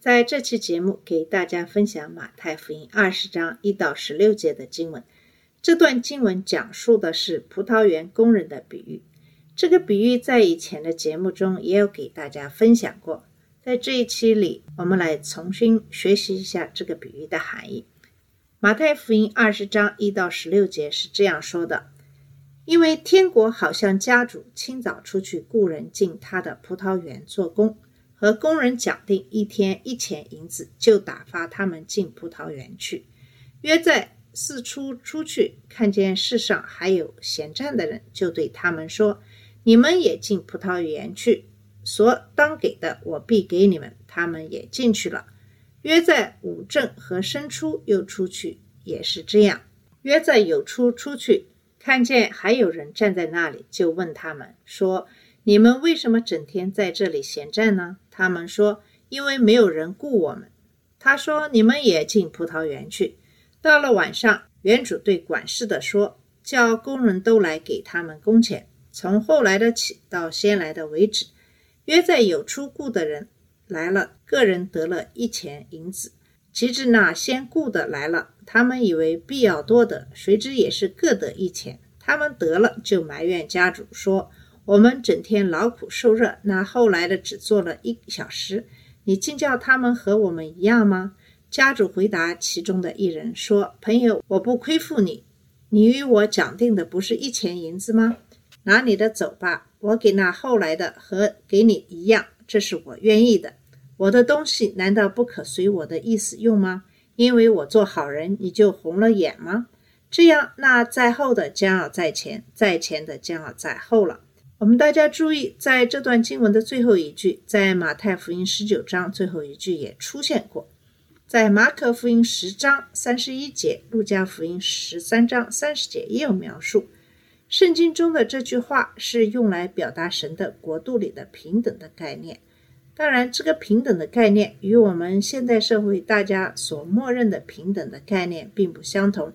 在这期节目给大家分享马太福音二十章一到十六节的经文。这段经文讲述的是葡萄园工人的比喻。这个比喻在以前的节目中也有给大家分享过。在这一期里，我们来重新学习一下这个比喻的含义。马太福音二十章一到十六节是这样说的：因为天国好像家主清早出去雇人进他的葡萄园做工。和工人讲定一天一钱银子，就打发他们进葡萄园去。约在四出出去，看见世上还有闲站的人，就对他们说：“你们也进葡萄园去，所当给的，我必给你们。”他们也进去了。约在五正和申出又出去，也是这样。约在酉初出去，看见还有人站在那里，就问他们说：“你们为什么整天在这里闲站呢？”他们说：“因为没有人雇我们。”他说：“你们也进葡萄园去。”到了晚上，园主对管事的说：“叫工人都来给他们工钱，从后来的起到先来的为止。约在有出雇的人来了，个人得了一钱银子。及至那先雇的来了，他们以为必要多得，谁知也是各得一钱。他们得了，就埋怨家主说。”我们整天劳苦受热，那后来的只做了一小时，你竟叫他们和我们一样吗？家主回答其中的一人说：“朋友，我不亏负你，你与我讲定的不是一钱银子吗？拿你的走吧，我给那后来的和给你一样，这是我愿意的。我的东西难道不可随我的意思用吗？因为我做好人，你就红了眼吗？这样，那在后的将要在前，在前的将要在后了。”我们大家注意，在这段经文的最后一句，在马太福音十九章最后一句也出现过，在马可福音十章三十一节、路加福音十三章三十节也有描述。圣经中的这句话是用来表达神的国度里的平等的概念。当然，这个平等的概念与我们现代社会大家所默认的平等的概念并不相同。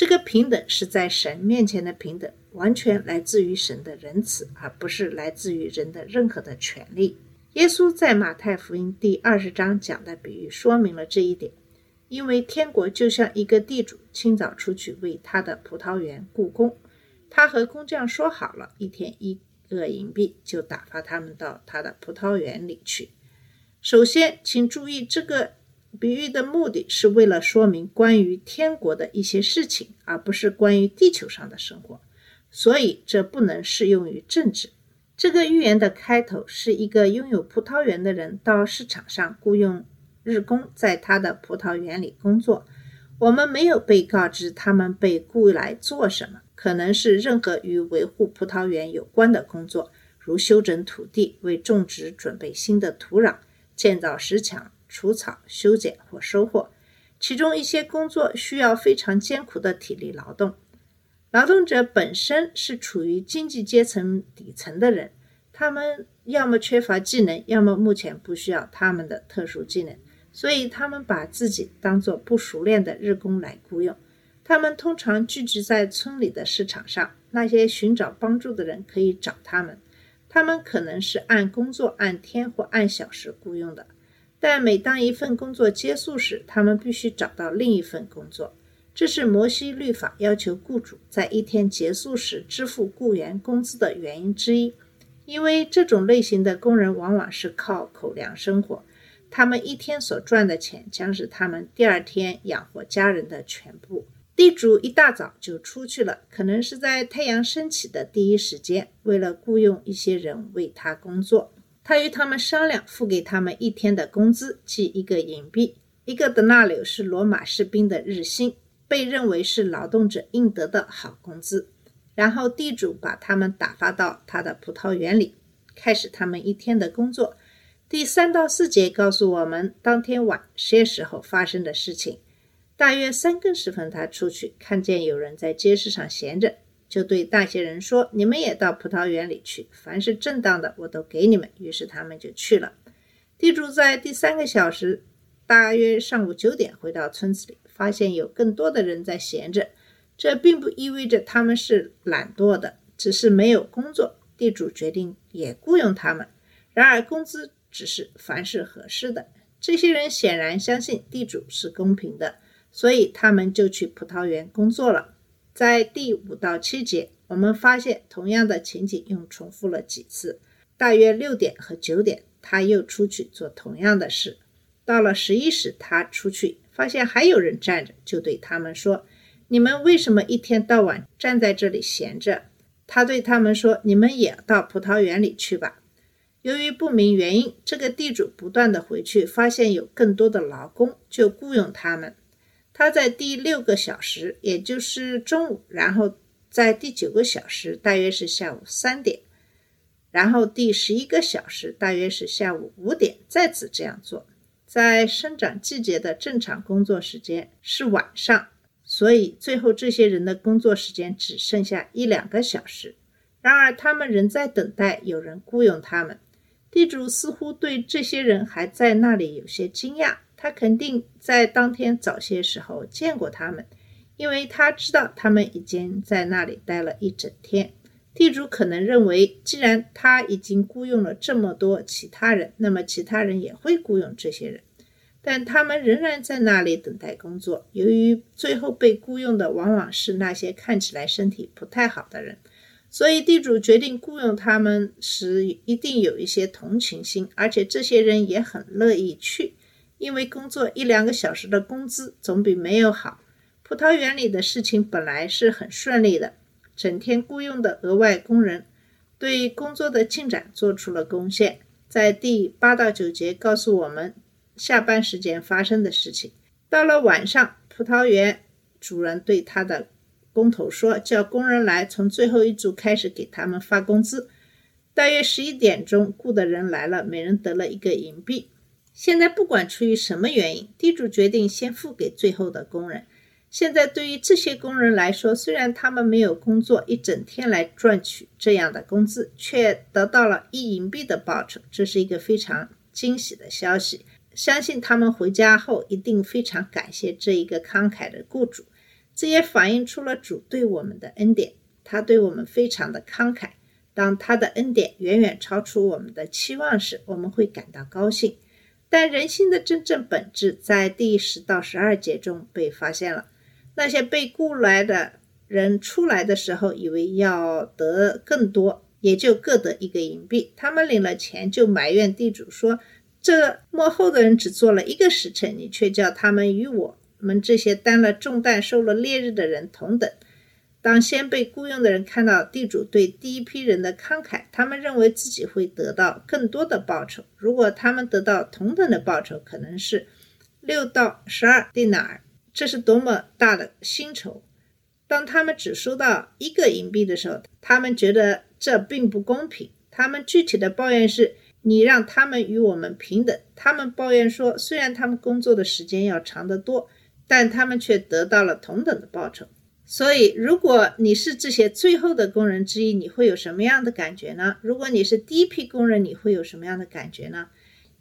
这个平等是在神面前的平等。完全来自于神的仁慈，而不是来自于人的任何的权利。耶稣在马太福音第二十章讲的比喻说明了这一点。因为天国就像一个地主清早出去为他的葡萄园雇工，他和工匠说好了，一天一个银币，就打发他们到他的葡萄园里去。首先，请注意这个比喻的目的是为了说明关于天国的一些事情，而不是关于地球上的生活。所以，这不能适用于政治。这个寓言的开头是一个拥有葡萄园的人到市场上雇佣日工，在他的葡萄园里工作。我们没有被告知他们被雇来做什么，可能是任何与维护葡萄园有关的工作，如修整土地、为种植准备新的土壤、建造石墙、除草、修剪或收获。其中一些工作需要非常艰苦的体力劳动。劳动者本身是处于经济阶层底层的人，他们要么缺乏技能，要么目前不需要他们的特殊技能，所以他们把自己当作不熟练的日工来雇佣。他们通常聚集在村里的市场上，那些寻找帮助的人可以找他们。他们可能是按工作按天或按小时雇佣的，但每当一份工作结束时，他们必须找到另一份工作。这是摩西律法要求雇主在一天结束时支付雇员工资的原因之一，因为这种类型的工人往往是靠口粮生活，他们一天所赚的钱将是他们第二天养活家人的全部。地主一大早就出去了，可能是在太阳升起的第一时间，为了雇佣一些人为他工作。他与他们商量，付给他们一天的工资，即一个银币，一个德纳柳是罗马士兵的日薪。被认为是劳动者应得的好工资，然后地主把他们打发到他的葡萄园里，开始他们一天的工作。第三到四节告诉我们当天晚些时候发生的事情。大约三更时分，他出去看见有人在街市上闲着，就对那些人说：“你们也到葡萄园里去，凡是正当的，我都给你们。”于是他们就去了。地主在第三个小时，大约上午九点，回到村子里，发现有更多的人在闲着。这并不意味着他们是懒惰的，只是没有工作。地主决定也雇佣他们，然而工资只是凡是合适的。这些人显然相信地主是公平的。所以他们就去葡萄园工作了。在第五到七节，我们发现同样的情景又重复了几次。大约六点和九点，他又出去做同样的事。到了十一时，他出去发现还有人站着，就对他们说：“你们为什么一天到晚站在这里闲着？”他对他们说：“你们也到葡萄园里去吧。”由于不明原因，这个地主不断的回去，发现有更多的劳工，就雇佣他们。他在第六个小时，也就是中午，然后在第九个小时，大约是下午三点，然后第十一个小时，大约是下午五点，再次这样做。在生长季节的正常工作时间是晚上，所以最后这些人的工作时间只剩下一两个小时。然而，他们仍在等待有人雇佣他们。地主似乎对这些人还在那里有些惊讶。他肯定在当天早些时候见过他们，因为他知道他们已经在那里待了一整天。地主可能认为，既然他已经雇佣了这么多其他人，那么其他人也会雇佣这些人。但他们仍然在那里等待工作。由于最后被雇佣的往往是那些看起来身体不太好的人，所以地主决定雇佣他们时一定有一些同情心，而且这些人也很乐意去。因为工作一两个小时的工资总比没有好。葡萄园里的事情本来是很顺利的，整天雇佣的额外工人对工作的进展做出了贡献。在第八到九节告诉我们下班时间发生的事情。到了晚上，葡萄园主人对他的工头说：“叫工人来，从最后一组开始给他们发工资。”大约十一点钟，雇的人来了，每人得了一个银币。现在不管出于什么原因，地主决定先付给最后的工人。现在对于这些工人来说，虽然他们没有工作一整天来赚取这样的工资，却得到了一银币的报酬，这是一个非常惊喜的消息。相信他们回家后一定非常感谢这一个慷慨的雇主。这也反映出了主对我们的恩典，他对我们非常的慷慨。当他的恩典远远超出我们的期望时，我们会感到高兴。但人心的真正本质在第十到十二节中被发现了。那些被雇来的人出来的时候，以为要得更多，也就各得一个银币。他们领了钱，就埋怨地主说：“这幕后的人只做了一个时辰，你却叫他们与我们这些担了重担、受了烈日的人同等。”当先被雇佣的人看到地主对第一批人的慷慨，他们认为自己会得到更多的报酬。如果他们得到同等的报酬，可能是六到十二蒂纳尔，这是多么大的薪酬！当他们只收到一个银币的时候，他们觉得这并不公平。他们具体的抱怨是：你让他们与我们平等。他们抱怨说，虽然他们工作的时间要长得多，但他们却得到了同等的报酬。所以，如果你是这些最后的工人之一，你会有什么样的感觉呢？如果你是第一批工人，你会有什么样的感觉呢？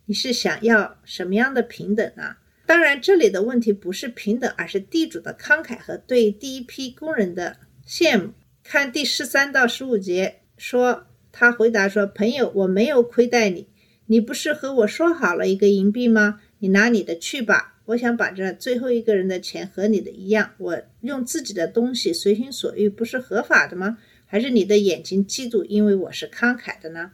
你是想要什么样的平等呢？当然，这里的问题不是平等，而是地主的慷慨和对第一批工人的羡慕。看第十三到十五节说，他回答说：“朋友，我没有亏待你，你不是和我说好了一个银币吗？你拿你的去吧。”我想把这最后一个人的钱和你的一样，我用自己的东西随心所欲，不是合法的吗？还是你的眼睛嫉妒，因为我是慷慨的呢？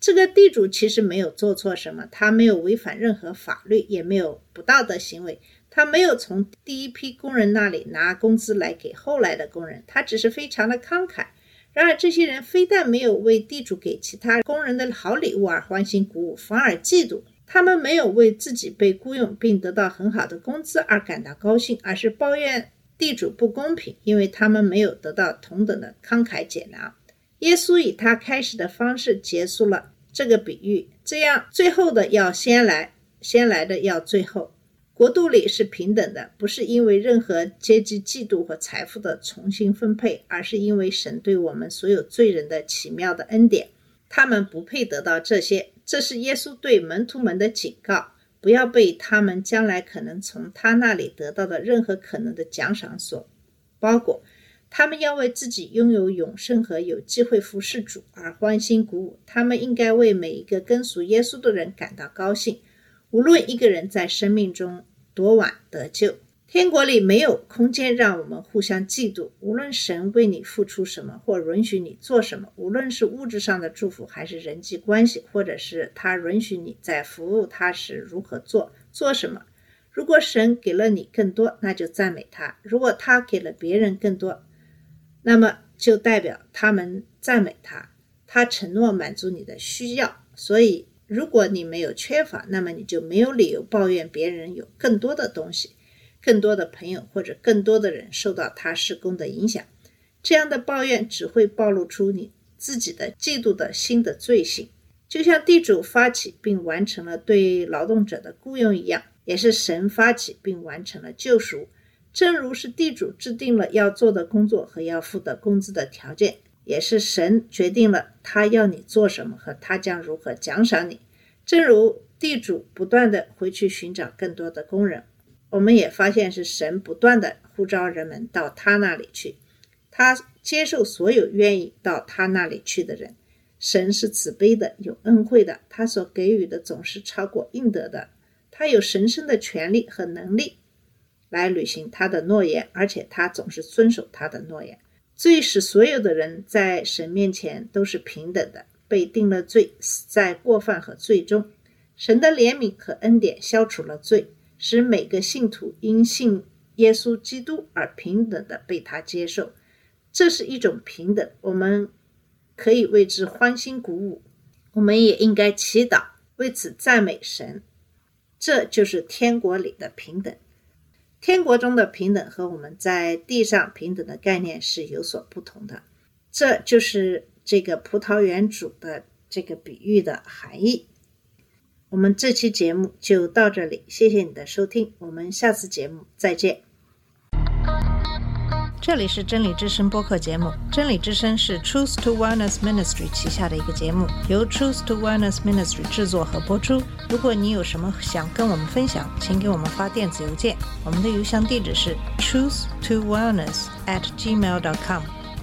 这个地主其实没有做错什么，他没有违反任何法律，也没有不道德行为，他没有从第一批工人那里拿工资来给后来的工人，他只是非常的慷慨。然而，这些人非但没有为地主给其他工人的好礼物而欢欣鼓舞，反而嫉妒。他们没有为自己被雇佣并得到很好的工资而感到高兴，而是抱怨地主不公平，因为他们没有得到同等的慷慨解囊。耶稣以他开始的方式结束了这个比喻，这样最后的要先来，先来的要最后。国度里是平等的，不是因为任何阶级嫉妒和财富的重新分配，而是因为神对我们所有罪人的奇妙的恩典。他们不配得到这些，这是耶稣对门徒们的警告，不要被他们将来可能从他那里得到的任何可能的奖赏所包裹。他们要为自己拥有永生和有机会服侍主而欢欣鼓舞。他们应该为每一个跟随耶稣的人感到高兴，无论一个人在生命中多晚得救。天国里没有空间让我们互相嫉妒。无论神为你付出什么，或允许你做什么，无论是物质上的祝福，还是人际关系，或者是他允许你在服务他时如何做、做什么。如果神给了你更多，那就赞美他；如果他给了别人更多，那么就代表他们赞美他，他承诺满足你的需要。所以，如果你没有缺乏，那么你就没有理由抱怨别人有更多的东西。更多的朋友或者更多的人受到他施工的影响，这样的抱怨只会暴露出你自己的嫉妒的新的罪行。就像地主发起并完成了对劳动者的雇佣一样，也是神发起并完成了救赎。正如是地主制定了要做的工作和要付的工资的条件，也是神决定了他要你做什么和他将如何奖赏你。正如地主不断的回去寻找更多的工人。我们也发现是神不断的呼召人们到他那里去，他接受所有愿意到他那里去的人。神是慈悲的，有恩惠的，他所给予的总是超过应得的。他有神圣的权利和能力来履行他的诺言，而且他总是遵守他的诺言。罪使所有的人在神面前都是平等的，被定了罪，死在过犯和罪中。神的怜悯和恩典消除了罪。使每个信徒因信耶稣基督而平等的被他接受，这是一种平等，我们可以为之欢欣鼓舞。我们也应该祈祷，为此赞美神。这就是天国里的平等。天国中的平等和我们在地上平等的概念是有所不同的。这就是这个葡萄园主的这个比喻的含义。我们这期节目就到这里，谢谢你的收听，我们下次节目再见。这里是真理之声播客节目，真理之声是 Truth to Wellness Ministry 旗下的一个节目，由 Truth to Wellness Ministry 制作和播出。如果你有什么想跟我们分享，请给我们发电子邮件，我们的邮箱地址是 truth to wellness at gmail dot com。